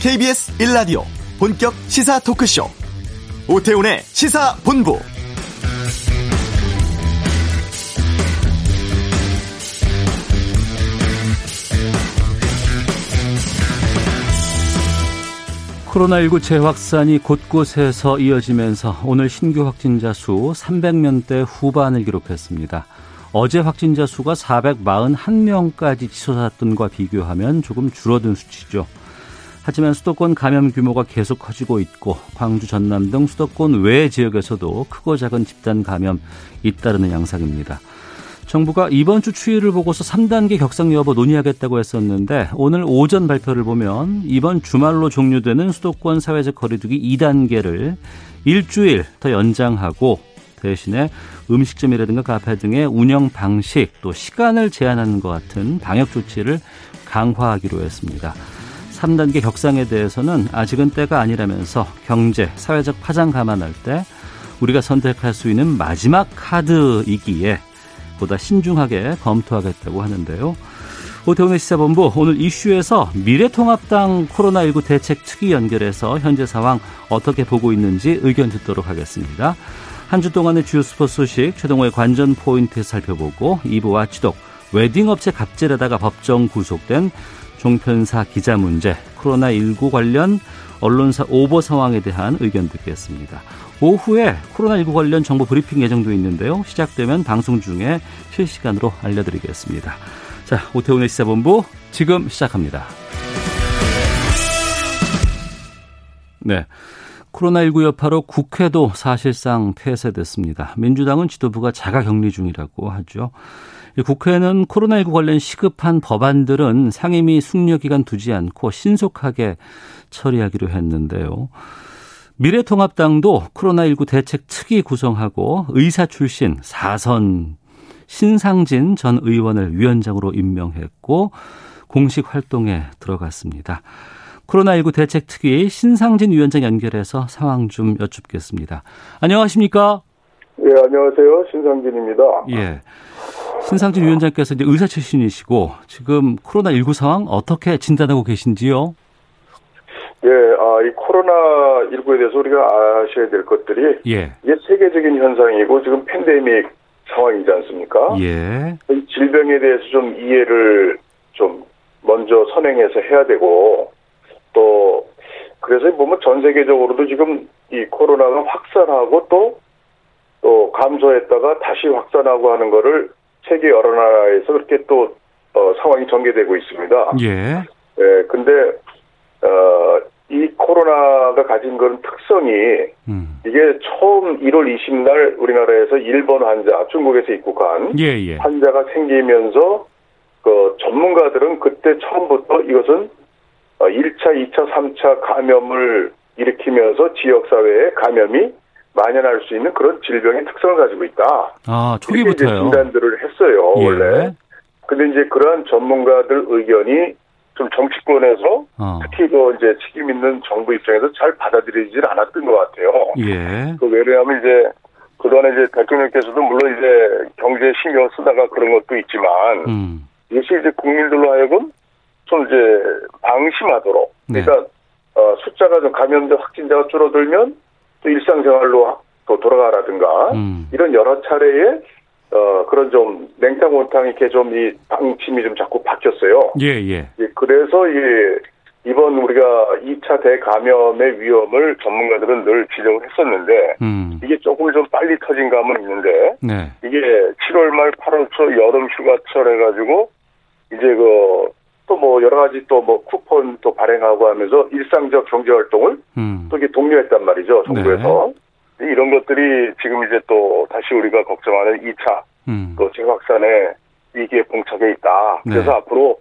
KBS 1라디오 본격 시사 토크쇼 오태훈의 시사본부 코로나19 재확산이 곳곳에서 이어지면서 오늘 신규 확진자 수 300명대 후반을 기록했습니다. 어제 확진자 수가 441명까지 치솟았던 과 비교하면 조금 줄어든 수치죠. 하지만 수도권 감염 규모가 계속 커지고 있고 광주, 전남 등 수도권 외 지역에서도 크고 작은 집단 감염 잇따르는 양상입니다. 정부가 이번 주 추이를 보고서 3단계 격상 여부 논의하겠다고 했었는데 오늘 오전 발표를 보면 이번 주말로 종료되는 수도권 사회적 거리두기 2단계를 일주일 더 연장하고 대신에 음식점이라든가 카페 등의 운영 방식 또 시간을 제한하는 것 같은 방역 조치를 강화하기로 했습니다. 3단계 격상에 대해서는 아직은 때가 아니라면서 경제, 사회적 파장 감안할 때 우리가 선택할 수 있는 마지막 카드이기에 보다 신중하게 검토하겠다고 하는데요. 오태훈의 시사본부 오늘 이슈에서 미래통합당 코로나19 대책 특위 연결해서 현재 상황 어떻게 보고 있는지 의견 듣도록 하겠습니다. 한 주 동안의 주요 스포츠 소식 최동호의 관전 포인트 살펴보고 2부와 치독 웨딩업체 갑질에다가 법정 구속된 종편사 기자 문제 코로나19 관련 언론사 오버 상황에 대한 의견 듣겠습니다. 오후에 코로나19 관련 정보 브리핑 예정도 있는데요. 시작되면 방송 중에 실시간으로 알려드리겠습니다. 자, 오태훈의 시사본부 지금 시작합니다. 네. 코로나19 여파로 국회도 사실상 폐쇄됐습니다. 민주당은 지도부가 자가 격리 중이라고 하죠. 국회는 코로나19 관련 시급한 법안들은 상임위 숙려 기간 두지 않고 신속하게 처리하기로 했는데요. 미래통합당도 코로나19 대책 특위 구성하고 의사 출신 4선 신상진 전 의원을 위원장으로 임명했고 공식 활동에 들어갔습니다. 코로나19 대책 특위 신상진 위원장 연결해서 상황 좀 여쭙겠습니다. 안녕하십니까? 예, 안녕하세요. 신상진입니다. 예. 신상진 위원장께서 이제 의사 출신이시고 지금 코로나 19 상황 어떻게 진단하고 계신지요? 예, 아, 이 코로나 19에 대해서 우리가 아셔야 될 것들이 예. 이게 세계적인 현상이고 지금 팬데믹 상황이지 않습니까? 예. 이 질병에 대해서 좀 이해를 좀 먼저 선행해서 해야 되고 또 그래서 보면 전 세계적으로도 지금 이 코로나가 확산하고 또 또 감소했다가 다시 확산하고 하는 거를 세계 여러 나라에서 그렇게 또 어, 상황이 전개되고 있습니다. 예. 예, 근데 어, 이 코로나가 가진 그런 특성이 음. 이게 처음 1월 20일 날 우리나라에서 일본 환자, 중국에서 입국한 예, 예. 환자가 생기면서 그 전문가들은 그때 처음부터 이것은 1차, 어, 2차, 3차 감염을 일으키면서 지역 사회에 감염이 만연할 수 있는 그런 질병의 특성을 가지고 있다. 아, 초기부터요. 진단들을 했어요, 예. 원래. 근데 이제 그러한 전문가들 의견이 좀 정치권에서 어. 특히 그 이제 책임 있는 정부 입장에서 잘 받아들이질 않았던 것 같아요. 예. 그 왜냐하면 이제 그동안에 이제 대통령께서도 물론 이제 경제 신경 쓰다가 그런 것도 있지만 음. 이것이 이제 국민들로 하여금 좀 이제 방심하도록 네. 그러니까 어, 숫자가 좀 감염된 확진자가 줄어들면 또 일상생활로 또 돌아가라든가 음. 이런 여러 차례의 어, 그런 좀 냉탕 온탕 이렇게 좀 이 방침이 좀 자꾸 바뀌었어요. 예, 예. 예 그래서 이 이번 우리가 2차 대감염의 위험을 전문가들은 늘 지적을 했었는데 음. 이게 조금 좀 빨리 터진 감은 있는데 네. 이게 7월 말 8월 초 여름 휴가철 해가지고 이제 그 또 뭐 여러 가지 또 뭐 쿠폰 또 발행하고 하면서 일상적 경제 활동을 음. 또 이게 독려했단 말이죠 정부에서 네. 이런 것들이 지금 이제 또 다시 우리가 걱정하는 2차 음. 또 재확산의 위기에 봉착해 있다. 네. 그래서 앞으로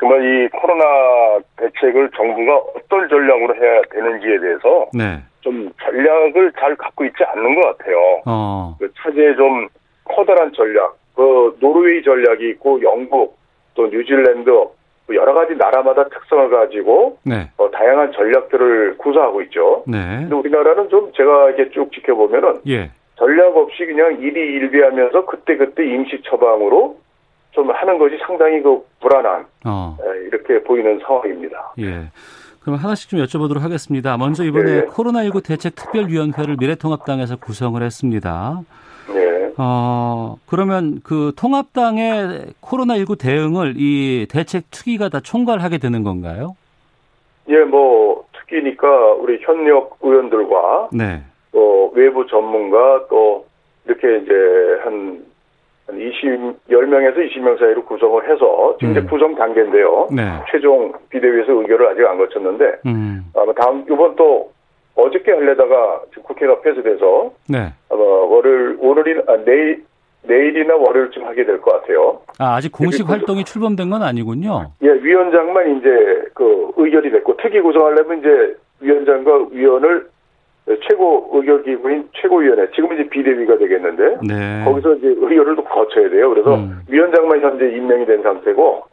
정말 이 코로나 대책을 정부가 어떤 전략으로 해야 되는지에 대해서 네. 좀 전략을 잘 갖고 있지 않는 것 같아요. 어. 그 차제에 좀 커다란 전략, 그 노르웨이 전략이 있고 영국 또 뉴질랜드 뭐 여러 가지 나라마다 특성을 가지고 네. 어, 다양한 전략들을 구사하고 있죠. 네. 근데 우리나라는 좀 제가 이렇게 쭉 지켜보면은 예. 전략 없이 그냥 일희일비하면서 그때 그때 임시 처방으로 좀 하는 것이 상당히 그 불안한 어. 이렇게 보이는 상황입니다. 예. 그럼 하나씩 좀 여쭤보도록 하겠습니다. 먼저 이번에 네. 코로나19 대책 특별위원회를 미래통합당에서 구성을 했습니다. 네. 어, 그러면 그 통합당의 코로나19 대응을 이 대책 특위가 다 총괄하게 되는 건가요? 예, 뭐 특위니까 우리 현역 의원들과 네. 또 외부 전문가 또 이렇게 이제 한, 한 20, 10명에서 20명 사이로 구성을 해서 지금 음. 이제 구성 단계인데요. 네. 최종 비대위에서 의결을 아직 안 거쳤는데, 음. 아마 다음, 이번 또 어저께 하려다가 지금 국회가 폐쇄돼서, 네. 아마 월요일, 오늘이, 아, 내일, 내일이나 월요일쯤 하게 될 것 같아요. 아, 아직 공식 활동이 출범된 건 아니군요. 예, 위원장만 이제 그 의결이 됐고, 특위 구성하려면 이제 위원장과 위원을 최고 의결 기구인 최고위원회 지금 이제 비대위가 되겠는데 네. 거기서 이제 의결을 또 거쳐야 돼요. 그래서 음. 위원장만 현재 임명이 된 상태고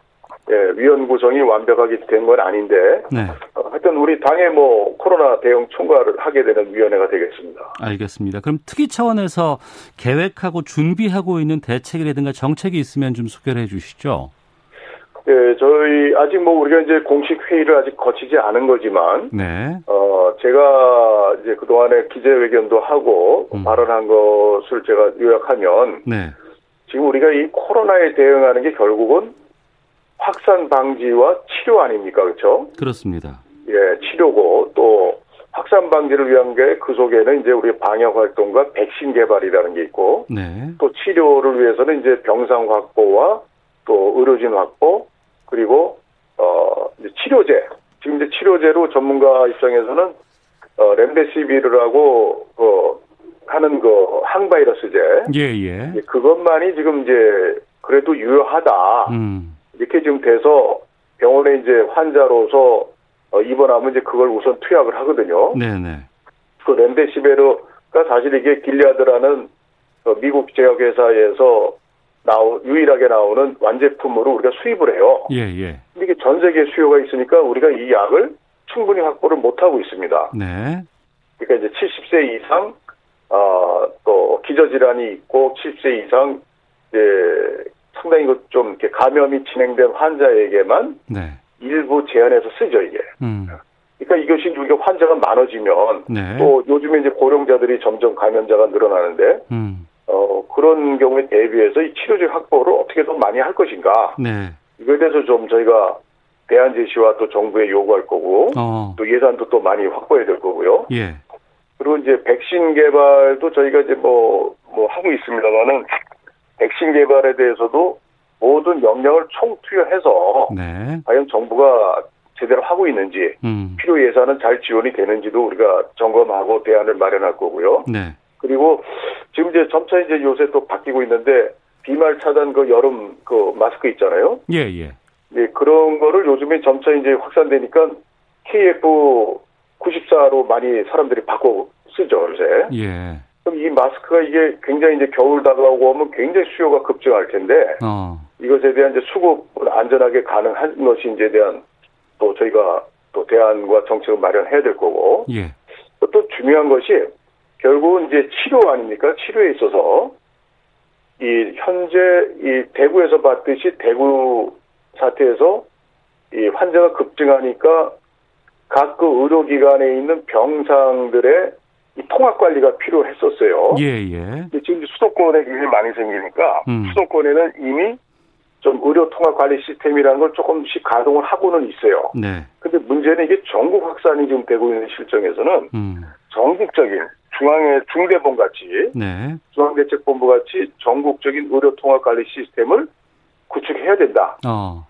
예, 위원 구성이 완벽하게 된 건 아닌데 네. 어, 하여튼 우리 당의 뭐 코로나 대응 총괄을 하게 되는 위원회가 되겠습니다. 알겠습니다. 그럼 특위 차원에서 계획하고 준비하고 있는 대책이라든가 정책이 있으면 좀 소개를 해주시죠. 예, 저희 아직 뭐 우리가 이제 공식 회의를 아직 거치지 않은 거지만, 네. 어 제가 이제 그 동안에 기자회견도 하고 음. 발언한 것을 제가 요약하면, 네. 지금 우리가 이 코로나에 대응하는 게 결국은 확산 방지와 치료 아닙니까, 그렇죠? 그렇습니다. 예, 치료고 또 확산 방지를 위한 게 그 속에는 이제 우리 방역 활동과 백신 개발이라는 게 있고, 네. 또 치료를 위해서는 이제 병상 확보와 또 의료진 확보 그리고 어 이제 치료제 지금 이제 치료제로 전문가 입장에서는 어 렘데시비르라고 어 하는 그 항바이러스제 예, 예. 그것만이 지금 이제 그래도 유효하다 음. 이렇게 지금 돼서 병원에 이제 환자로서 어, 입원하면 이제 그걸 우선 투약을 하거든요. 네네. 네. 그 렘데시베르가 사실 이게 길리아드라는 어, 미국 제약회사에서 나오 유일하게 나오는 완제품으로 우리가 수입을 해요. 예, 예. 근데 이게 전 세계 수요가 있으니까 우리가 이 약을 충분히 확보를 못 하고 있습니다. 네. 그러니까 이제 70세 이상 어, 또 기저질환이 있고 70세 이상 이제 상당히 좀 이렇게 감염이 진행된 환자에게만 네. 일부 제한해서 쓰죠 이게. 음. 그러니까 이것이 우리가 환자가 많아지면 네. 또 요즘에 이제 고령자들이 점점 감염자가 늘어나는데 음. 어, 그런 경우에 대비해서 이 치료제 확보를 어떻게 더 많이 할 것인가. 네. 이거에 대해서 좀 저희가 대안 제시와 또 정부에 요구할 거고, 어. 또 예산도 또 많이 확보해야 될 거고요. 예. 그리고 이제 백신 개발도 저희가 이제 뭐, 뭐 하고 있습니다만은, 백신 개발에 대해서도 모든 역량을 총투여해서, 네. 과연 정부가 제대로 하고 있는지, 음. 필요 예산은 잘 지원이 되는지도 우리가 점검하고 대안을 마련할 거고요. 네. 그리고 지금 이제 점차 이제 요새 또 바뀌고 있는데 비말 차단 그 여름 그 마스크 있잖아요. 예, 예. 네, 그런 거를 요즘에 점차 이제 확산되니까 KF 94로 많이 사람들이 바꿔 쓰죠, 요새. 예. 그럼 이 마스크가 이게 굉장히 이제 겨울 다가오고 오면 굉장히 수요가 급증할 텐데, 어. 이것에 대한 이제 수급을 안전하게 가능한 것인지에 대한 또 저희가 또 대안과 정책을 마련해야 될 거고, 예. 또 중요한 것이 결국은 이제 치료 아닙니까? 치료에 있어서 이 현재 이 대구에서 봤듯이 대구 사태에서 이 환자가 급증하니까 각 그 의료기관에 있는 병상들의 이 통합 관리가 필요했었어요. 예, 예. 지금 수도권에 굉장히 많이 생기니까 음. 수도권에는 이미 좀 의료 통합 관리 시스템이라는 걸 조금씩 가동을 하고는 있어요. 네. 근데 문제는 이게 전국 확산이 지금 되고 있는 실정에서는 음. 전국적인 중앙의 중대본 같이 네. 중앙대책본부 같이 전국적인 의료 통합 관리 시스템을 구축해야 된다. 어.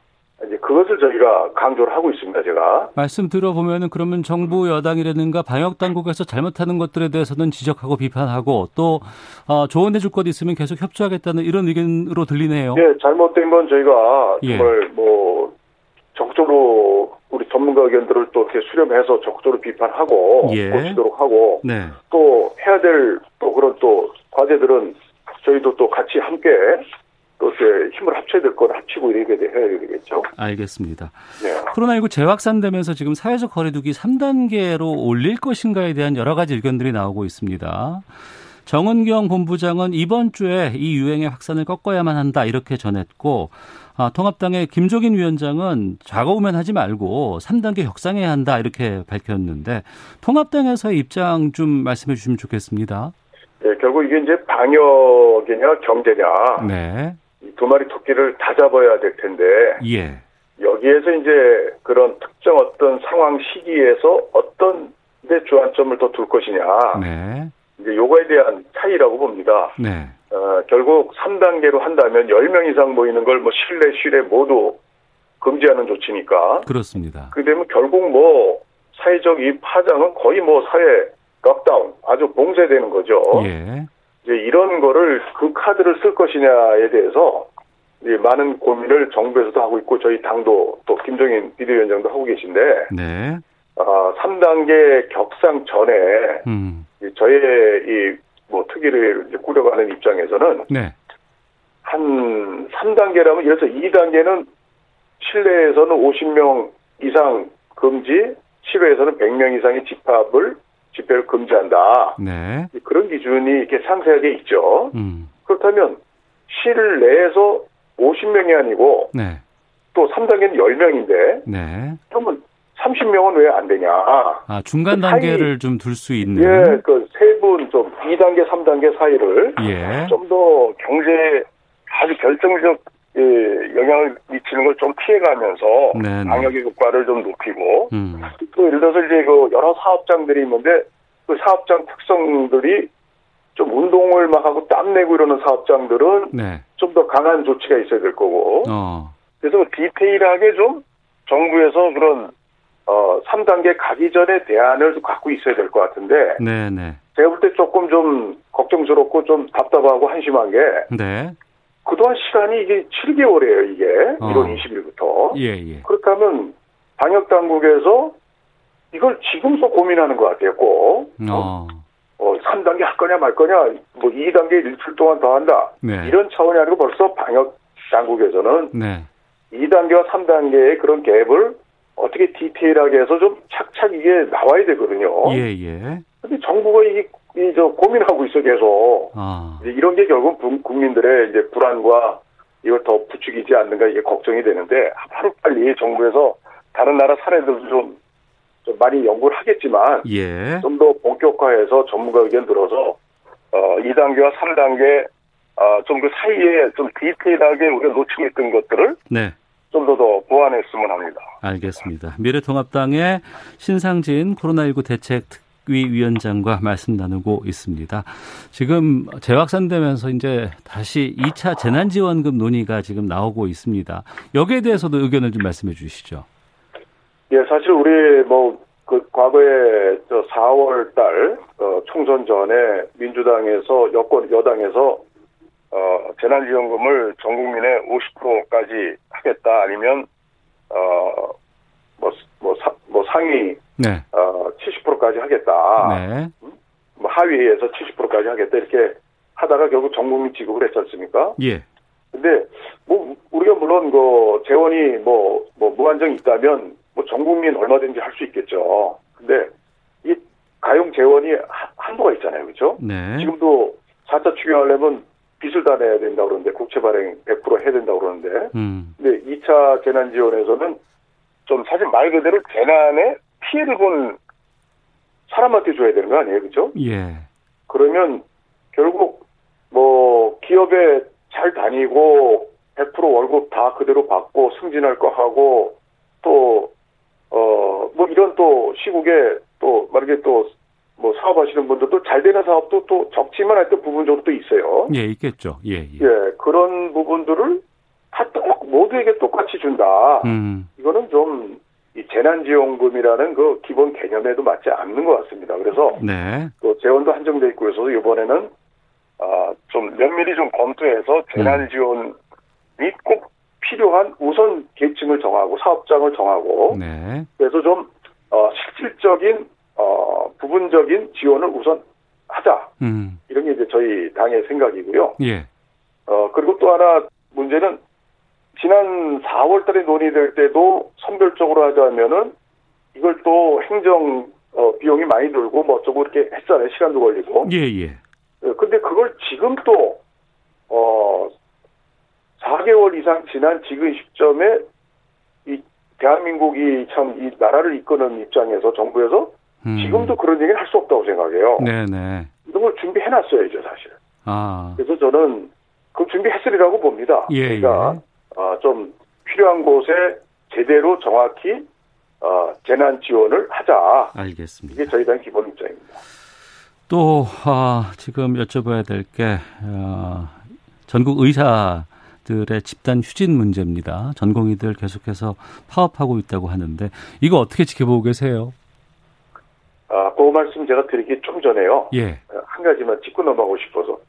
이제 그것을 저희가 강조를 하고 있습니다, 제가. 말씀 들어보면은 그러면 정부 여당이라든가 방역 당국에서 잘못하는 것들에 대해서는 지적하고 비판하고 또 어, 조언해 줄 것 있으면 계속 협조하겠다는 이런 의견으로 들리네요. 네, 잘못된 건 저희가 예. 정말 뭐 적극적으로 우리 전문가 의견들을 또 이렇게 수렴해서 적극적으로 비판하고 예. 고치도록 하고 네. 또 해야 될 또 그런 또 과제들은 저희도 또 같이 함께 또 이렇게 힘을 합쳐야 될 건 합치고 이렇게 해야 되겠죠. 알겠습니다. 네. 코로나19 재확산되면서 지금 사회적 거리두기 3단계로 올릴 것인가에 대한 여러 가지 의견들이 나오고 있습니다. 정은경 본부장은 이번 주에 이 유행의 확산을 꺾어야만 한다 이렇게 전했고 아, 통합당의 김종인 위원장은 좌거우면 하지 말고 3단계 격상해야 한다 이렇게 밝혔는데 통합당에서의 입장 좀 말씀해 주시면 좋겠습니다. 네, 결국 이게 이제 방역이냐 경제냐 네. 두 마리 토끼를 다 잡아야 될 텐데 예. 여기에서 이제 그런 특정 어떤 상황 시기에서 어떤 데 주안점을 더 둘 것이냐 네. 이제 요거에 대한 차이라고 봅니다. 네. 어, 결국 3단계로 한다면 10명 이상 모이는 걸 뭐 실내, 실외 모두 금지하는 조치니까. 그렇습니다. 그렇게 되면 결국 뭐 사회적 이 파장은 거의 뭐 사회 락다운, 아주 봉쇄되는 거죠. 예. 이제 이런 거를 그 카드를 쓸 것이냐에 대해서 이제 많은 고민을 정부에서도 하고 있고 저희 당도 또 김정인 비대위원장도 하고 계신데 네. 어, 3단계 격상 전에 음. 저의 이뭐 특위를 이제 꾸려가는 입장에서는 네. 한 3단계라면 예를 들어서 2단계는 실내에서는 50명 이상 금지, 실외에서는 100명 이상의 집합을 집회를 금지한다. 네. 그런 기준이 이렇게 상세하게 있죠. 음. 그렇다면 실내에서 50명이 아니고 네. 또 3단계는 10명인데 네. 그러면 30명은 왜 안 되냐? 아, 중간 그 단계를 좀둘 수 있는. 예, 그 세 분 좀 2단계, 3단계 사이를 예. 좀더 경제에 아주 결정적 예, 영향을 미치는 걸 좀 피해가면서 네네. 방역의 효과를 좀 높이고 음. 또 예를 들어서 이제 그 여러 사업장들이 있는데 그 사업장 특성들이 좀 운동을 막 하고 땀 내고 이러는 사업장들은 네. 좀더 강한 조치가 있어야 될 거고 어. 그래서 디테일하게 좀 정부에서 그런 어 3단계 가기 전에 대안을 갖고 있어야 될 것 같은데 네, 네. 제가 볼 때 조금 좀 걱정스럽고 좀 답답하고 한심한 게 네. 그동안 시간이 이게 7개월이에요, 이게. 어. 1월 20일부터. 예, 예. 그렇다면 방역 당국에서 이걸 지금서 고민하는 것 같아요, 꼭. 어. 어, 3단계 할 거냐 말 거냐, 뭐 2단계 일주일 동안 더 한다. 네. 이런 차원이 아니고 벌써 방역 당국에서는 네. 2단계와 3단계의 그런 갭을 어떻게 디테일하게 해서 좀 착착 이게 나와야 되거든요. 예, 예. 근데 정부가 이게 이저 고민하고 있어 계속. 아. 이런 게 결국 국- 국민들의 이제 불안과 이걸 더 부추기지 않는가 이게 걱정이 되는데 하루 빨리 정부에서 다른 나라 사례들도 좀, 좀 많이 연구를 하겠지만 예. 좀 더 본격화해서 전문가 의견 들어서 어 2단계와 3단계 아좀 그 사이에 좀 디테일하게 우리가 놓치고 있던 것들을 네. 좀더 더 보완했으면 합니다. 알겠습니다. 미래통합당의 신상진 코로나19 대책 특 위 위원장과 말씀 나누고 있습니다. 지금 재확산되면서 이제 다시 2차 재난지원금 논의가 지금 나오고 있습니다. 여기에 대해서도 의견을 좀 말씀해 주시죠. 예, 사실 우리 뭐 그 과거에 저 4월 달 어, 총선 전에 민주당에서 여권 여당에서 어 재난지원금을 전 국민의 50%까지 하겠다 아니면 어뭐뭐 뭐, 사- 뭐 상위 네. 어 70%까지 하겠다. 네. 뭐 하위에서 70%까지 하겠다 이렇게 하다가 결국 전 국민 지급을 했지 않습니까? 예. 근데 뭐 우리가 물론 그 재원이 뭐 뭐 무한정 있다면 뭐 전 국민 얼마든지 할 수 있겠죠. 근데 이 가용 재원이 하- 한도가 있잖아요, 그렇죠? 네. 지금도 4차 추경하려면 빚을 다 내야 된다 그러는데 국채 발행 100% 해야 된다 그러는데 음. 근데 2차 재난 지원에서는 좀 사실 말 그대로 재난에 피해를 본 사람한테 줘야 되는 거 아니에요, 그렇죠? 예. 그러면 결국 뭐 기업에 잘 다니고 100% 월급 다 그대로 받고 승진할 거 하고 또 어 뭐 이런 또 시국에 또 만약에 또 뭐 사업하시는 분들도 잘 되는 사업도 또 적지만 하여튼 부분적으로 또 있어요. 예, 있겠죠. 예, 예. 예, 그런 부분들을 다 똑, 모두에게 똑같이 준다. 음. 이거는 좀 이 재난지원금이라는 그 기본 개념에도 맞지 않는 것 같습니다. 그래서 네. 또 재원도 한정돼 있고 해서 이번에는 아, 좀 면밀히 좀 검토해서 재난 지원이 꼭 필요한 우선 계층을 정하고 사업장을 정하고 네. 그래서 좀 어, 실질적인 어, 부분적인 지원을 우선 하자 음. 이런 게 이제 저희 당의 생각이고요. 예. 어, 그리고 또 하나 문제는 지난 4월 달에 논의될 때도 선별적으로 하자면은 이걸 또 행정 어, 비용이 많이 들고 뭐 어쩌고 이렇게 했잖아요. 시간도 걸리고. 예, 예. 예, 근데 그걸 지금 또, 어, 4개월 이상 지난 지금 시점에 이 대한민국이 참 이 나라를 이끄는 입장에서 정부에서 음. 지금도 그런 얘기를 할수 없다고 생각해요. 네네. 이런 걸 준비해놨어야죠, 사실. 아. 그래서 저는 그 준비했으리라고 봅니다. 예, 그러니까 예. 어, 좀 필요한 곳에 제대로 정확히 어, 재난 지원을 하자. 알겠습니다. 이게 저희 당 기본 입장입니다. 또 아, 지금 여쭤봐야 될게 어, 전국 의사들의 집단 휴진 문제입니다. 전공의들 계속해서 파업하고 있다고 하는데 이거 어떻게 지켜보고 계세요? 아, 그 말씀 제가 드리기 좀 전에요. 예. 한 가지만 짚고 넘어가고 싶어서.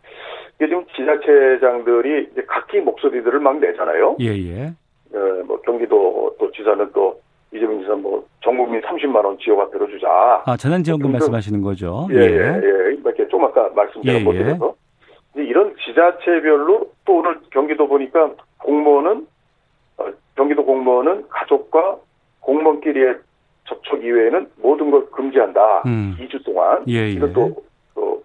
이게 지금 지자체장들이 이제 각기 목소리들을 막 내잖아요. 예, 예. 어, 뭐 경기도 또 지사는 또 이재명 지사 뭐 전국민 30만 원 지원가 들어주자. 아 재난지원금 말씀하시는 거죠? 예, 예, 예. 예. 이렇게 좀 아까 말씀 제가 예, 못 예. 예. 이런 지자체별로 또 오늘 경기도 보니까 공무원은 어, 경기도 공무원은 가족과 공무원끼리의 접촉 이외에는 모든 걸 금지한다. 음. 2주 동안. 예, 예. 또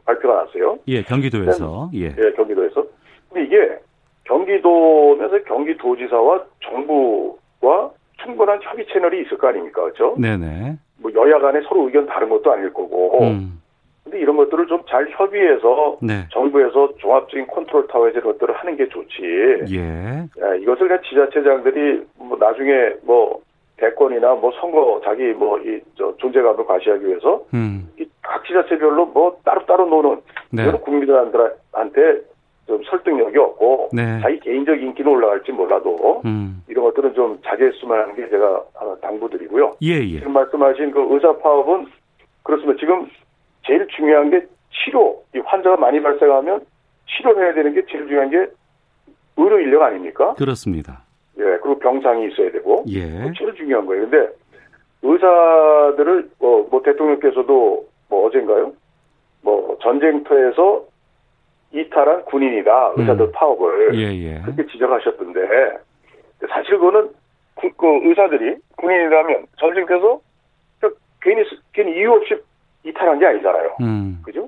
발표가 났어요. 예, 경기도에서. 예. 예, 경기도에서. 근데 이게 경기도면서 경기도지사와 정부와 충분한 협의 채널이 있을 거 아닙니까? 그렇죠? 네네. 뭐 여야 간에 서로 의견 다른 것도 아닐 거고. 음. 근데 이런 것들을 좀 잘 협의해서 네. 정부에서 종합적인 컨트롤 타워에서 이런 것들을 하는 게 좋지. 예. 예 이것을 그냥 지자체장들이 뭐 나중에 뭐 대권이나 뭐 선거 자기 뭐 이 저 존재감을 과시하기 위해서 음. 이 각 지자체별로 뭐 따로따로 노는 네. 이런 국민들한테 좀 설득력이 없고 네. 자기 개인적 인기는 올라갈지 몰라도 음. 이런 것들은 좀 자제했으면 하는 게 제가 하나 당부드리고요. 예, 예. 지금 말씀하신 그 의사 파업은 그렇습니다. 지금 제일 중요한 게 치료. 이 환자가 많이 발생하면 치료해야 되는 게 제일 중요한 게 의료 인력 아닙니까? 그렇습니다. 예, 그리고 병상이 있어야 되고. 예. 제일 중요한 거예요. 근데 의사들을 뭐, 뭐 대통령께서도 뭐 어젠가요? 뭐 전쟁터에서 이탈한 군인이다. 의사들 음. 파업을 예, 예. 그렇게 지적하셨던데 사실 그거는 그, 그 의사들이 군인이라면 전쟁터에서 그 괜히 괜히 이유 없이 이탈한 게 아니잖아요. 음. 그죠?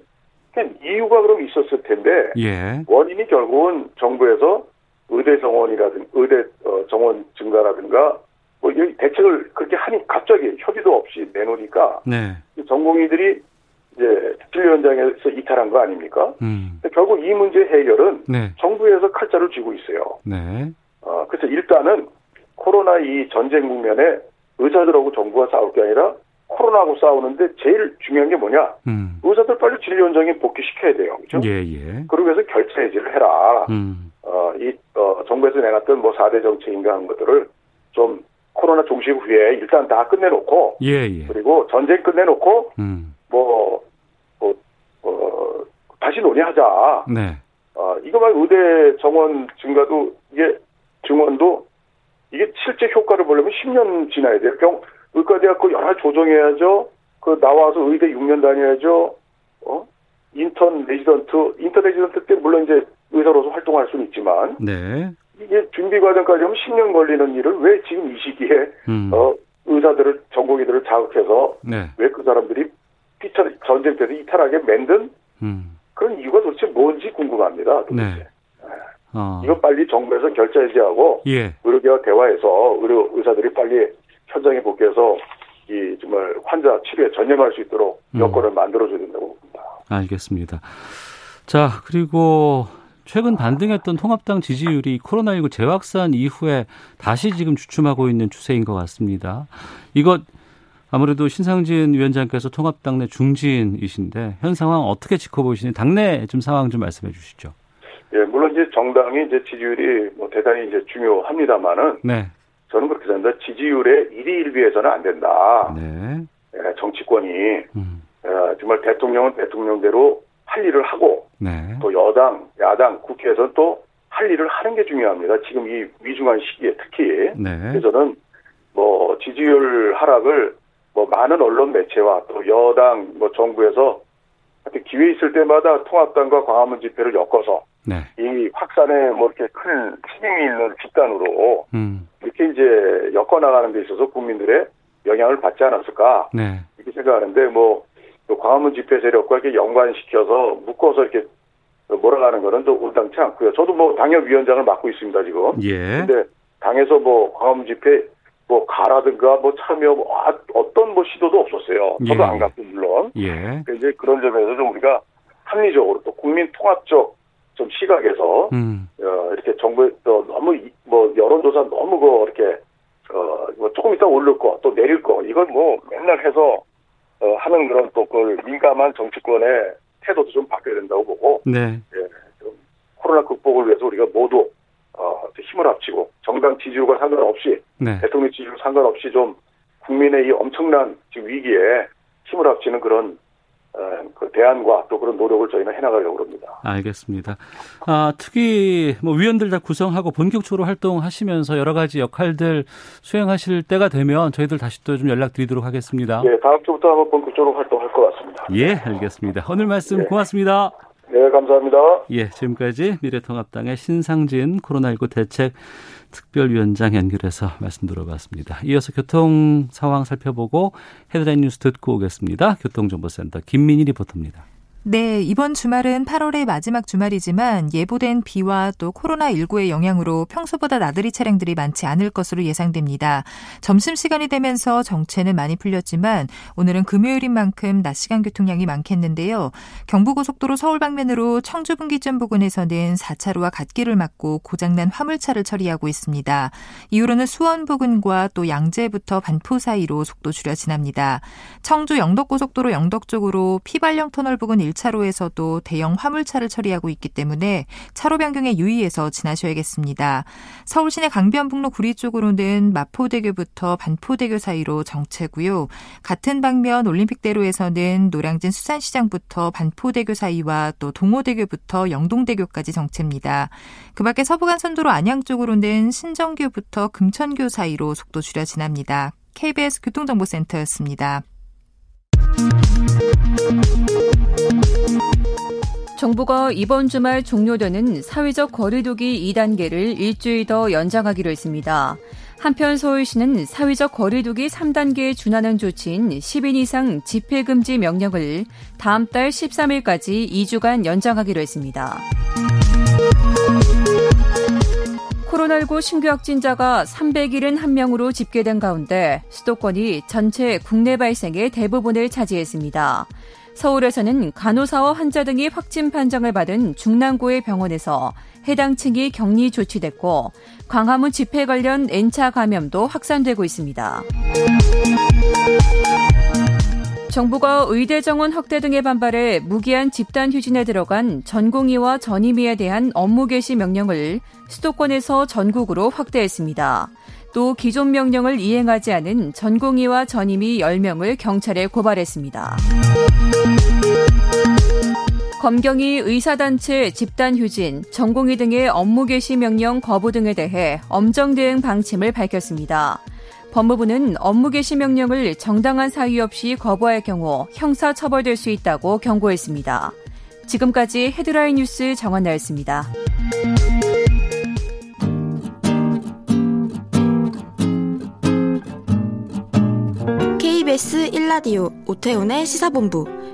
그냥 이유가 그럼 있었을 텐데 예. 원인이 결국은 정부에서 의대 정원이라든 의대 어, 정원 증가라든가 뭐 대책을 그렇게 하니 갑자기 협의도 없이 내놓으니까 네. 전공의들이 이제 진료 현장에서 이탈한 거 아닙니까? 음. 결국 이 문제 해결은 네. 정부에서 칼자를 쥐고 있어요. 네. 어, 그래서 일단은 코로나 이 전쟁 국면에 의사들하고 정부가 싸울 게 아니라 코로나하고 싸우는데 제일 중요한 게 뭐냐? 음. 의사들 빨리 진료 현장에 복귀시켜야 돼요. 그죠? 예, 예. 그러고 해서 결체 해지를 해라. 음. 어, 이, 어, 정부에서 내놨던 뭐 4대 정책인가 하는 것들을 좀 코로나 종식 후에 일단 다 끝내놓고. 예, 예. 그리고 전쟁 끝내놓고. 음. 뭐, 뭐, 어, 다시 논의하자. 네. 어, 이거만 의대 정원 증가도 이게 증원도 이게 실제 효과를 보려면 10년 지나야 돼요. 병, 의과대학교 여러 조정해야죠. 그 나와서 의대 6년 다녀야죠. 어? 인턴 레지던트, 인턴 레지던트 때 물론 이제 의사로서 활동할 수는 있지만 네. 이게 준비 과정까지 하면 10년 걸리는 일을 왜 지금 이 시기에 음. 어, 의사들을 전공의들을 자극해서 네. 왜그 사람들이 피처 전쟁 때도 이탈하게 만든 음. 그런 이유가 도대체 뭔지 궁금합니다. 도대체. 네. 어. 이거 빨리 정부에서 결제해지하고 예. 의료계와 대화해서 의료 의사들이 빨리 현장에 복귀해서 이 정말 환자 치료에 전념할 수 있도록 음. 여건을 만들어줘야 된다고 봅니다. 알겠습니다. 자 그리고 최근 반등했던 통합당 지지율이 코로나19 재확산 이후에 다시 지금 주춤하고 있는 추세인 것 같습니다. 이것 아무래도 신상진 위원장께서 통합당 내 중진이신데 현 상황 어떻게 지켜보시니 당내 좀 상황 좀 말씀해 주시죠. 예, 물론 이제 정당이 이제 지지율이 뭐 대단히 이제 중요합니다만은 네. 저는 그렇게 생각합니다. 지지율의 1위 1비해서는 안 된다. 네. 예, 정치권이 음. 예, 정말 대통령은 대통령대로 할 일을 하고 네. 또 여당, 야당, 국회에서는 또 할 일을 하는 게 중요합니다. 지금 이 위중한 시기에 특히. 네. 그래서 저는 뭐 지지율 하락을 뭐 많은 언론 매체와 또 여당, 뭐 정부에서 기회 있을 때마다 통합당과 광화문 집회를 엮어서 네. 이 확산에 뭐 이렇게 큰 책임이 있는 집단으로 음. 이렇게 이제 엮어 나가는 데 있어서 국민들의 영향을 받지 않았을까 네. 이렇게 생각하는데 뭐 광화문 집회 세력과 이렇게 연관시켜서 묶어서 이렇게 몰아가는 거는 또 온당치 않고요. 저도 뭐 당협위원장을 맡고 있습니다 지금. 예. 근데 당에서 뭐 광화문 집회 뭐 가라든가 뭐 참여 뭐 아, 어떤 뭐 시도도 없었어요. 저도 예. 안 갔고 물론. 예. 이제 그런 점에서 좀 우리가 합리적으로 또 국민 통합적 좀 시각에서 음. 어, 이렇게 정부에 또 너무 이- 뭐 여론조사 너무 그 이렇게 어 뭐 조금 이따 오를 거 또 내릴 거 이건 뭐 맨날 해서 어, 하는 그런 또 그걸 민감한 정치권의 태도도 좀 바뀌어야 된다고 보고 네. 예, 좀 코로나 극복을 위해서 우리가 모두 어, 힘을 합치고 정당 지지율과 상관없이 네. 대통령 지지율 상관없이 좀 국민의 이 엄청난 지금 위기에 힘을 합치는 그런 어, 그 대안과 또 그런 노력을 저희는 해나가려고 합니다. 알겠습니다. 아, 특히 뭐 위원들 다 구성하고 본격적으로 활동하시면서 여러 가지 역할들 수행하실 때가 되면 저희들 다시 또 좀 연락드리도록 하겠습니다. 예, 다음 주부터 한번 본격적으로 활동할 것 같습니다. 예, 알겠습니다. 오늘 말씀 예. 고맙습니다. 네, 감사합니다. 예, 지금까지 미래통합당의 신상진 코로나19 대책 특별위원장 연결해서 말씀 들어봤습니다. 이어서 교통 상황 살펴보고 헤드라인 뉴스 듣고 오겠습니다. 교통정보센터 김민희 리포터입니다. 네, 이번 주말은 8월의 마지막 주말이지만 예보된 비와 또 코로나19의 영향으로 평소보다 나들이 차량들이 많지 않을 것으로 예상됩니다. 점심시간이 되면서 정체는 많이 풀렸지만 오늘은 금요일인 만큼 낮 시간 교통량이 많겠는데요. 경부고속도로 서울 방면으로 청주 분기점 부근에서는 4차로와 갓길을 막고 고장난 화물차를 처리하고 있습니다. 이후로는 수원 부근과 또 양재부터 반포 사이로 속도 줄여 지납니다. 청주 영덕고속도로 영덕 쪽으로 피발령 터널 부근 1 차로에서도 대형 화물차를 처리하고 있기 때문에 차로 변경에 유의해서 지나셔야겠습니다. 서울 시내 강변북로 구리 쪽으로는 마포대교부터 반포대교 사이로 정체고요. 같은 방면 올림픽대로에서는 노량진 수산시장부터 반포대교 사이와 또 동호대교부터 영동대교까지 정체입니다. 그 밖에 서부간선도로 안양 쪽으로는 신정교부터 금천교 사이로 속도 줄여 지납니다. KBS 교통정보센터였습니다. 정부가 이번 주말 종료되는 사회적 거리두기 2단계를 일주일 더 연장하기로 했습니다. 한편 서울시는 사회적 거리두기 3단계에 준하는 조치인 10인 이상 집회 금지 명령을 다음 달 13일까지 2주간 연장하기로 했습니다. 코로나19 신규 확진자가 371명으로 집계된 가운데 수도권이 전체 국내 발생의 대부분을 차지했습니다. 서울에서는 간호사와 환자 등이 확진 판정을 받은 중랑구의 병원에서 해당 층이 격리 조치됐고 광화문 집회 관련 N차 감염도 확산되고 있습니다. 정부가 의대 정원 확대 등의 반발에 무기한 집단 휴진에 들어간 전공의와 전임의에 대한 업무 개시 명령을 수도권에서 전국으로 확대했습니다. 또 기존 명령을 이행하지 않은 전공의와 전임의 10명을 경찰에 고발했습니다. 검경이 의사단체 집단 휴진, 전공의 등의 업무 개시 명령 거부 등에 대해 엄정 대응 방침을 밝혔습니다. 법무부는 업무 개시 명령을 정당한 사유 없이 거부할 경우 형사 처벌될 수 있다고 경고했습니다. 지금까지 헤드라인 뉴스 정한나였습니다. KBS 1라디오 오태훈의 시사본부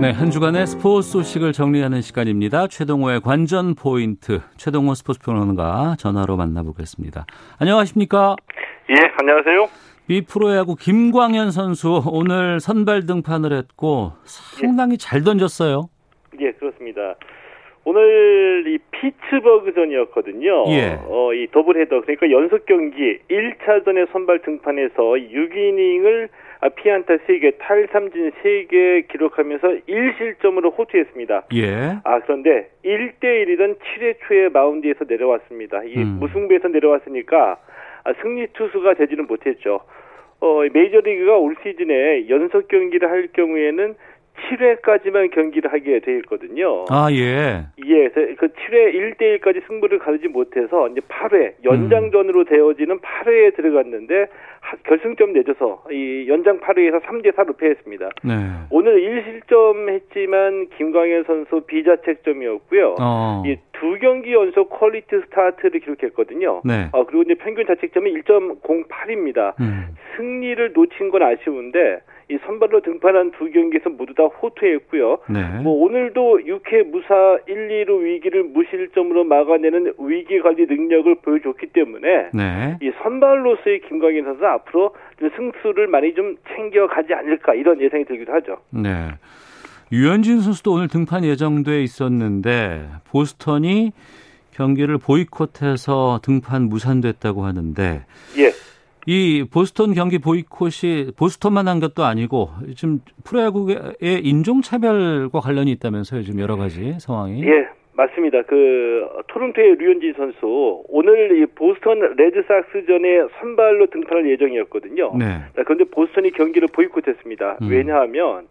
네, 한 주간의 스포츠 소식을 정리하는 시간입니다. 최동호의 관전 포인트, 최동호 스포츠 평론가 전화로 만나보겠습니다. 안녕하십니까? 예, 안녕하세요. 미 프로야구 김광현 선수 오늘 선발 등판을 했고 상당히 잘 던졌어요. 예, 그렇습니다. 오늘 이 피츠버그전이었거든요. 예. 어, 이 더블 헤더 그러니까 연속 경기 1차전에 선발 등판해서 6이닝을 아, 피안타 3개, 탈삼진 3개 기록하면서 1실점으로 호투했습니다. 예. 아, 그런데 1대1이던 7회 초에 마운드에서 내려왔습니다. 이 음. 무승부에서 내려왔으니까 아, 승리 투수가 되지는 못했죠. 어, 메이저리그가 올 시즌에 연속 경기를 할 경우에는 7회까지만 경기를 하게 돼 있거든요. 아, 예. 예, 그 7회 1대1까지 승부를 가르지 못해서 이제 8회 연장전으로 음. 되어지는 8회에 들어갔는데 결승점 내줘서 이 연장 8회에서 3대 4로 패했습니다. 네. 오늘 1실점 했지만 김광현 선수 비자책점이었고요. 어. 이두 경기 연속 quality start를 기록했거든요. 네. 어, 그리고 이제 평균 자책점이 1.08입니다. 음. 승리를 놓친 건 아쉬운데 이 선발로 등판한 두 경기에서 모두 다 호투했고요. 네. 뭐 오늘도 6회 무사 1, 2로 위기를 무실점으로 막아내는 위기 관리 능력을 보여줬기 때문에 네. 이 선발로서의 김광현 선수 앞으로 승수를 많이 좀 챙겨가지 않을까 이런 예상이 들기도 하죠. 네. 유현진 선수도 오늘 등판 예정돼 있었는데 보스턴이 경기를 보이콧해서 등판 무산됐다고 하는데 예. 이 보스턴 경기 보이콧이 보스턴만 한 것도 아니고 지금 프로야구의 인종차별과 관련이 있다면서요. 지금 여러 가지 상황이. 예. 맞습니다. 그 토론토의 류현진 선수 오늘 이 보스턴 레드삭스전에 선발로 등판할 예정이었거든요. 네. 그런데 보스턴이 경기를 보이콧했습니다. 음. 왜냐하면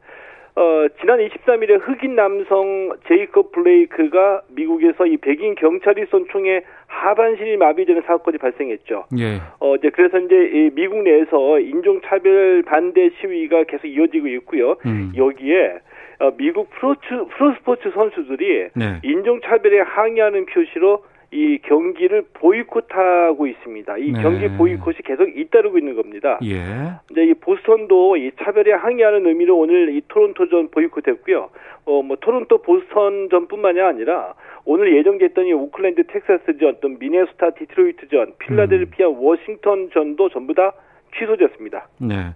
어, 지난 23일에 흑인 남성 제이컵 블레이크가 미국에서 이 백인 경찰이 쏜 총에 하반신이 마비되는 사건이 발생했죠. 예. 어, 이제 그래서 이제 이 미국 내에서 인종차별 반대 시위가 계속 이어지고 있고요. 음. 여기에 어, 미국 프로츠, 프로스포츠 선수들이 네. 인종차별에 항의하는 표시로 이 경기를 보이콧하고 있습니다. 이 네. 경기 보이콧이 계속 잇따르고 있는 겁니다. 예. 근데 이 보스턴도 이 차별에 항의하는 의미로 오늘 이 토론토전 보이콧했고요. 어, 뭐 토론토 보스턴전뿐만이 아니라 오늘 예정됐던 이 오클랜드 텍사스전, 또 미네소타 디트로이트전, 필라델피아 음. 워싱턴전도 전부 다 취소됐습니다. 네.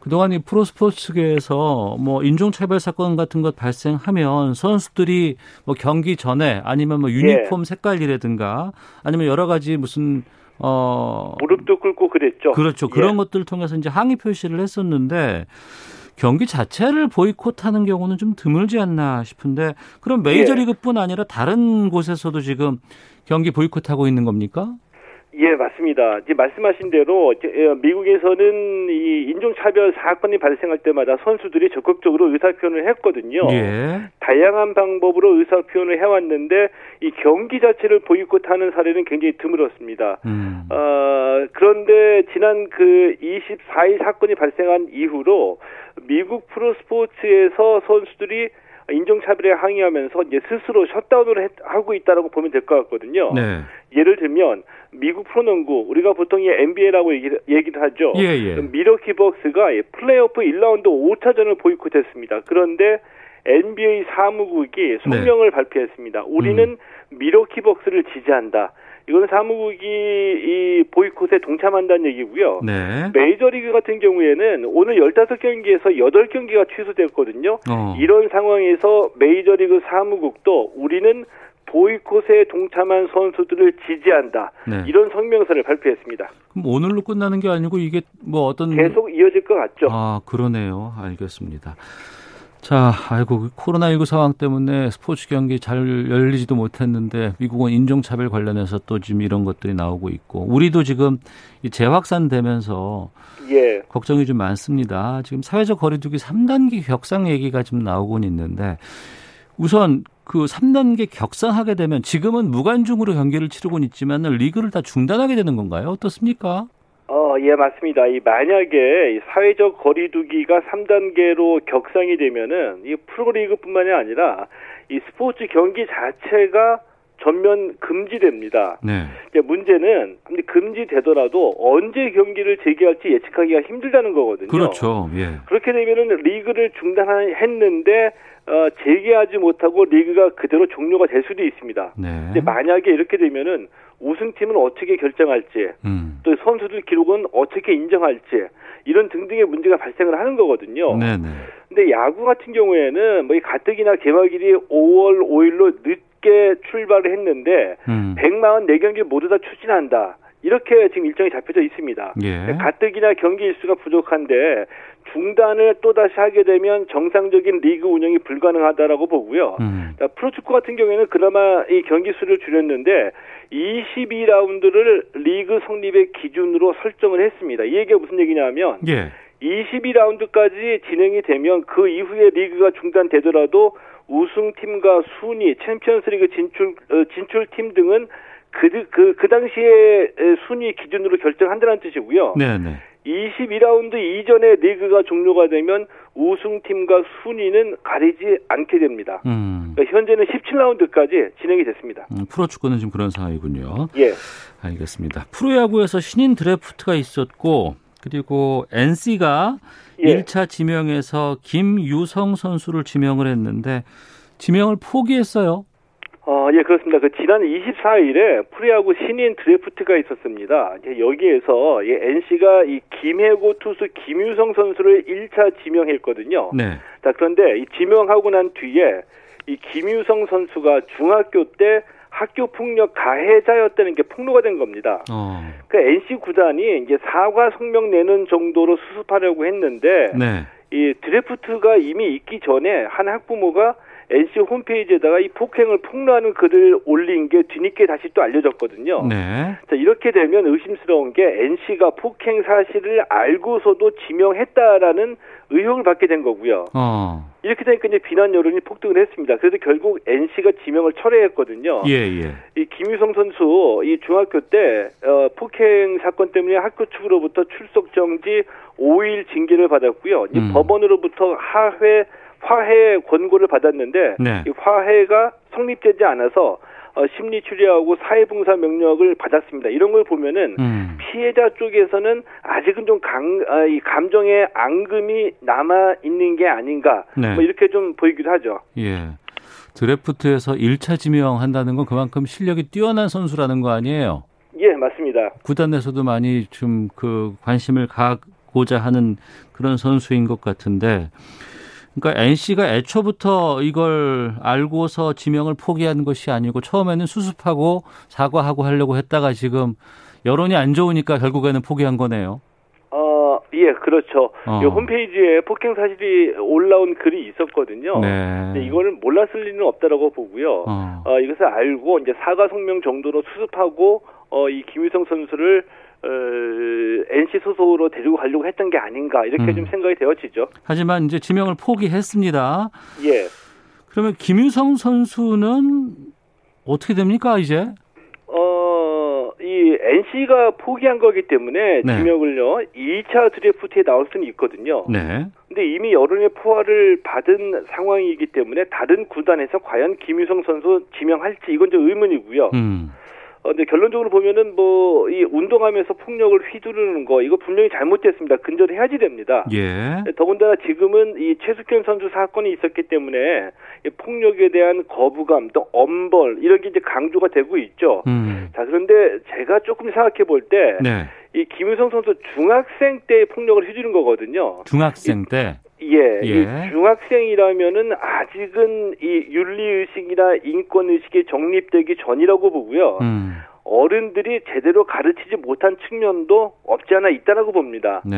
그동안 이 프로스포츠계에서 뭐 인종차별 사건 같은 것 발생하면 선수들이 뭐 경기 전에 아니면 뭐 유니폼 예. 색깔이라든가 아니면 여러 가지 무슨 어 무릎도 꿇고 그랬죠. 그렇죠. 그런 예. 것들을 통해서 이제 항의 표시를 했었는데 경기 자체를 보이콧하는 경우는 좀 드물지 않나 싶은데 그럼 메이저리그뿐 아니라 다른 곳에서도 지금 경기 보이콧하고 있는 겁니까? 예, 맞습니다. 이제 말씀하신 대로 예, 미국에서는 이 인종차별 사건이 발생할 때마다 선수들이 적극적으로 의사표현을 했거든요. 예. 다양한 방법으로 의사표현을 해왔는데 이 경기 자체를 보이콧하는 사례는 굉장히 드물었습니다. 음. 어, 그런데 지난 그 24일 사건이 발생한 이후로 미국 프로스포츠에서 선수들이 인종차별에 항의하면서 이제 스스로 셧다운을 했, 하고 있다라고 보면 될 것 같거든요. 네. 예를 들면 미국 프로농구 우리가 보통 이 NBA라고 얘기, 얘기를 하죠. 예, 예. 미러키 벅스가 플레이오프 1라운드 5차전을 보이콧했습니다. 그런데 NBA 사무국이 성명을 네. 발표했습니다. 우리는 음. 미러키 벅스를 지지한다. 이건 사무국이 이 보이콧에 동참한다는 얘기고요. 네. 메이저리그 같은 경우에는 오늘 15경기에서 8경기가 취소됐거든요. 어. 이런 상황에서 메이저리그 사무국도 우리는 보이콧에 동참한 선수들을 지지한다. 네. 이런 성명서를 발표했습니다. 그럼 오늘로 끝나는 게 아니고 이게 뭐 어떤 계속 이어질 것 같죠. 아, 그러네요. 알겠습니다. 자, 아이고 코로나19 상황 때문에 스포츠 경기 잘 열리지도 못했는데 미국은 인종차별 관련해서 또 지금 이런 것들이 나오고 있고 우리도 지금 재확산되면서 예. 걱정이 좀 많습니다. 지금 사회적 거리두기 3단계 격상 얘기가 지금 나오곤 있는데 우선 그 3단계 격상하게 되면 지금은 무관중으로 경기를 치르곤 있지만 리그를 다 중단하게 되는 건가요? 어떻습니까? 어, 예, 맞습니다. 이 만약에 사회적 거리두기가 3단계로 격상이 되면은 이 프로리그뿐만이 아니라 이 스포츠 경기 자체가 전면 금지됩니다. 네. 이제 문제는 금지되더라도 언제 경기를 재개할지 예측하기가 힘들다는 거거든요. 그렇죠. 예. 그렇게 되면은 리그를 중단했는데 어, 재개하지 못하고 리그가 그대로 종료가 될 수도 있습니다. 네. 근데 만약에 이렇게 되면은 우승팀은 어떻게 결정할지, 음. 또 선수들 기록은 어떻게 인정할지 이런 등등의 문제가 발생을 하는 거거든요. 네네. 네. 근데 야구 같은 경우에는 뭐 이 가뜩이나 개막일이 5월 5일로 늦게 출발을 했는데 음. 144경기 모두 다 추진한다. 이렇게 지금 일정이 잡혀져 있습니다. 예. 가뜩이나 경기 일수가 부족한데 중단을 또다시 하게 되면 정상적인 리그 운영이 불가능하다라고 보고요. 음. 프로축구 같은 경우에는 그나마 이 경기 수를 줄였는데 22라운드를 리그 성립의 기준으로 설정을 했습니다. 이 얘기가 무슨 얘기냐면 예. 22라운드까지 진행이 되면 그 이후에 리그가 중단되더라도 우승팀과 순위, 챔피언스리그 진출 어, 진출팀 등은 그, 그, 그 당시에 순위 기준으로 결정한다는 뜻이고요. 네네. 22라운드 이전에 리그가 종료가 되면 우승팀과 순위는 가리지 않게 됩니다. 음. 그러니까 현재는 17라운드까지 진행이 됐습니다. 음, 프로축구는 지금 그런 상황이군요. 예. 알겠습니다. 프로야구에서 신인 드래프트가 있었고 그리고 NC가 예. 1차 지명에서 김유성 선수를 지명을 했는데 지명을 포기했어요. 어, 예, 그렇습니다. 그 지난 24일에 프리야구 신인 드래프트가 있었습니다. 여기에서 이 NC가 이 김해고 투수 김유성 선수를 1차 지명했거든요. 네. 자, 그런데 이 지명하고 난 뒤에 이 김유성 선수가 중학교 때 학교 폭력 가해자였다는 게 폭로가 된 겁니다. 어. 그 NC 구단이 이제 사과 성명 내는 정도로 수습하려고 했는데 네. 이 드래프트가 이미 있기 전에 한 학부모가 NC 홈페이지에다가 이 폭행을 폭로하는 글을 올린 게 뒤늦게 다시 또 알려졌거든요. 네. 자, 이렇게 되면 의심스러운 게 NC가 폭행 사실을 알고서도 지명했다라는 의혹을 받게 된 거고요. 어. 이렇게 되니까 이제 비난 여론이 폭등을 했습니다. 그래서 결국 NC가 지명을 철회했거든요. 예, 예. 이 김유성 선수 이 중학교 때 어, 폭행 사건 때문에 학교 측으로부터 출석 정지 5일 징계를 받았고요. 음. 법원으로부터 하회 화해 권고를 받았는데 네. 이 화해가 성립되지 않아서 어, 심리 치료하고 사회봉사 명령을 받았습니다. 이런 걸 보면은 음. 피해자 쪽에서는 아직은 좀 강, 아, 이 감정의 앙금이 남아 있는 게 아닌가. 네. 뭐 이렇게 좀 보이기도 하죠. 예. 드래프트에서 1차 지명한다는 건 그만큼 실력이 뛰어난 선수라는 거 아니에요? 예, 맞습니다. 구단 내에서도 많이 좀 그 관심을 가고자 하는 그런 선수인 것 같은데 그러니까 NC가 애초부터 이걸 알고서 지명을 포기한 것이 아니고 처음에는 수습하고 사과하고 하려고 했다가 지금 여론이 안 좋으니까 결국에는 포기한 거네요. 어, 예, 그렇죠. 어. 홈페이지에 폭행 사실이 올라온 글이 있었거든요. 네. 이거를 몰랐을 리는 없다라고 보고요. 어. 어, 이것을 알고 이제 사과 성명 정도로 수습하고 어, 이 김유성 선수를 어, NC 소속으로 데리고 가려고 했던 게 아닌가 이렇게 음. 좀 생각이 되어지죠. 하지만 이제 지명을 포기했습니다. 예. 그러면 김유성 선수는 어떻게 됩니까 이제? 어, 이 NC가 포기한 거기 때문에 네. 지명을요 2차 드래프트에 나올 수는 있거든요. 네. 근데 이미 여론의 포화를 받은 상황이기 때문에 다른 구단에서 과연 김유성 선수 지명할지 이건 좀 의문이고요. 음. 어, 근데 결론적으로 보면은 뭐 이 운동하면서 폭력을 휘두르는 거 이거 분명히 잘못됐습니다. 근절해야지 됩니다. 예. 더군다나 지금은 이 최숙현 선수 사건이 있었기 때문에 이 폭력에 대한 거부감 또 엄벌 이런 게 이제 강조가 되고 있죠. 음. 자 그런데 제가 조금 생각해 볼 때. 네. 이 김유성 선수 중학생 때 폭력을 휘두른 거거든요. 중학생 때. 예, 예. 중학생이라면은 아직은 이 윤리 의식이나 인권 의식이 정립되기 전이라고 보고요. 음. 어른들이 제대로 가르치지 못한 측면도 없지 않아 있다라고 봅니다. 네.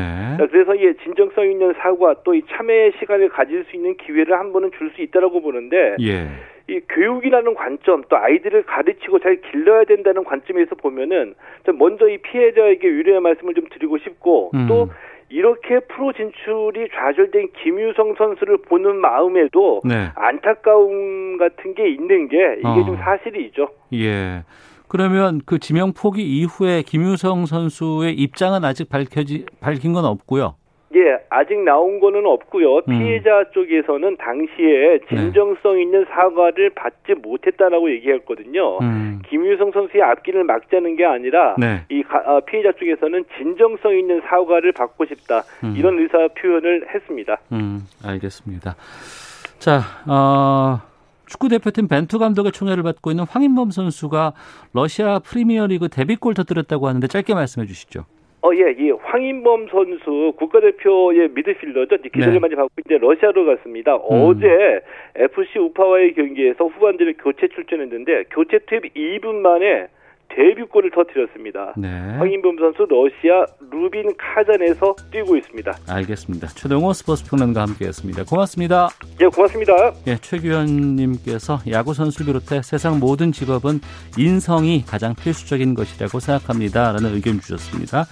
그래서 이 진정성 있는 사과 또 이 참여의 시간을 가질 수 있는 기회를 한 번은 줄 수 있다라고 보는데 예. 이 교육이라는 관점 또 아이들을 가르치고 잘 길러야 된다는 관점에서 보면은 먼저 이 피해자에게 위로의 말씀을 좀 드리고 싶고 음. 또 이렇게 프로 진출이 좌절된 김유성 선수를 보는 마음에도 네. 안타까움 같은 게 있는 게 이게 어. 좀 사실이죠. 예. 그러면 그 지명 포기 이후에 김유성 선수의 입장은 아직 밝혀지 밝힌 건 없고요. 예, 아직 나온 거는 없고요. 음. 피해자 음. 쪽에서는 당시에 네. 진정성 있는 사과를 받지 못했다라고 얘기했거든요. 음. 김유성 선수의 앞길을 막자는 게 아니라 네. 이 가, 어, 피해자 쪽에서는 진정성 있는 사과를 받고 싶다 음. 이런 의사 표현을 했습니다. 음, 알겠습니다. 자, 어, 축구 대표팀 벤투 감독의 총애를 받고 있는 황인범 선수가 러시아 프리미어리그 데뷔골 터뜨렸다고 하는데 짧게 말씀해 주시죠. 어, 예, 이 황인범 선수 국가대표의 미드필더죠. 기다를 네. 많이 받고 이제 러시아로 갔습니다. 음. 어제 FC 우파와의 경기에서 후반전에 교체 출전했는데 교체 투입 2분 만에 데뷔골을 터뜨렸습니다. 네. 황인범 선수 러시아 루빈 카잔에서 뛰고 있습니다. 알겠습니다. 최동호 스포츠 평론가 함께했습니다. 고맙습니다. 예, 고맙습니다. 예, 최규현님께서 야구 선수 비롯해 세상 모든 직업은 인성이 가장 필수적인 것이라고 생각합니다라는 의견 주셨습니다.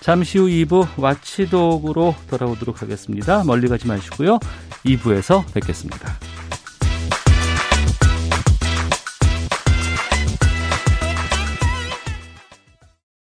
잠시 후 2부 와치독으로 돌아오도록 하겠습니다. 멀리 가지 마시고요. 2부에서 뵙겠습니다.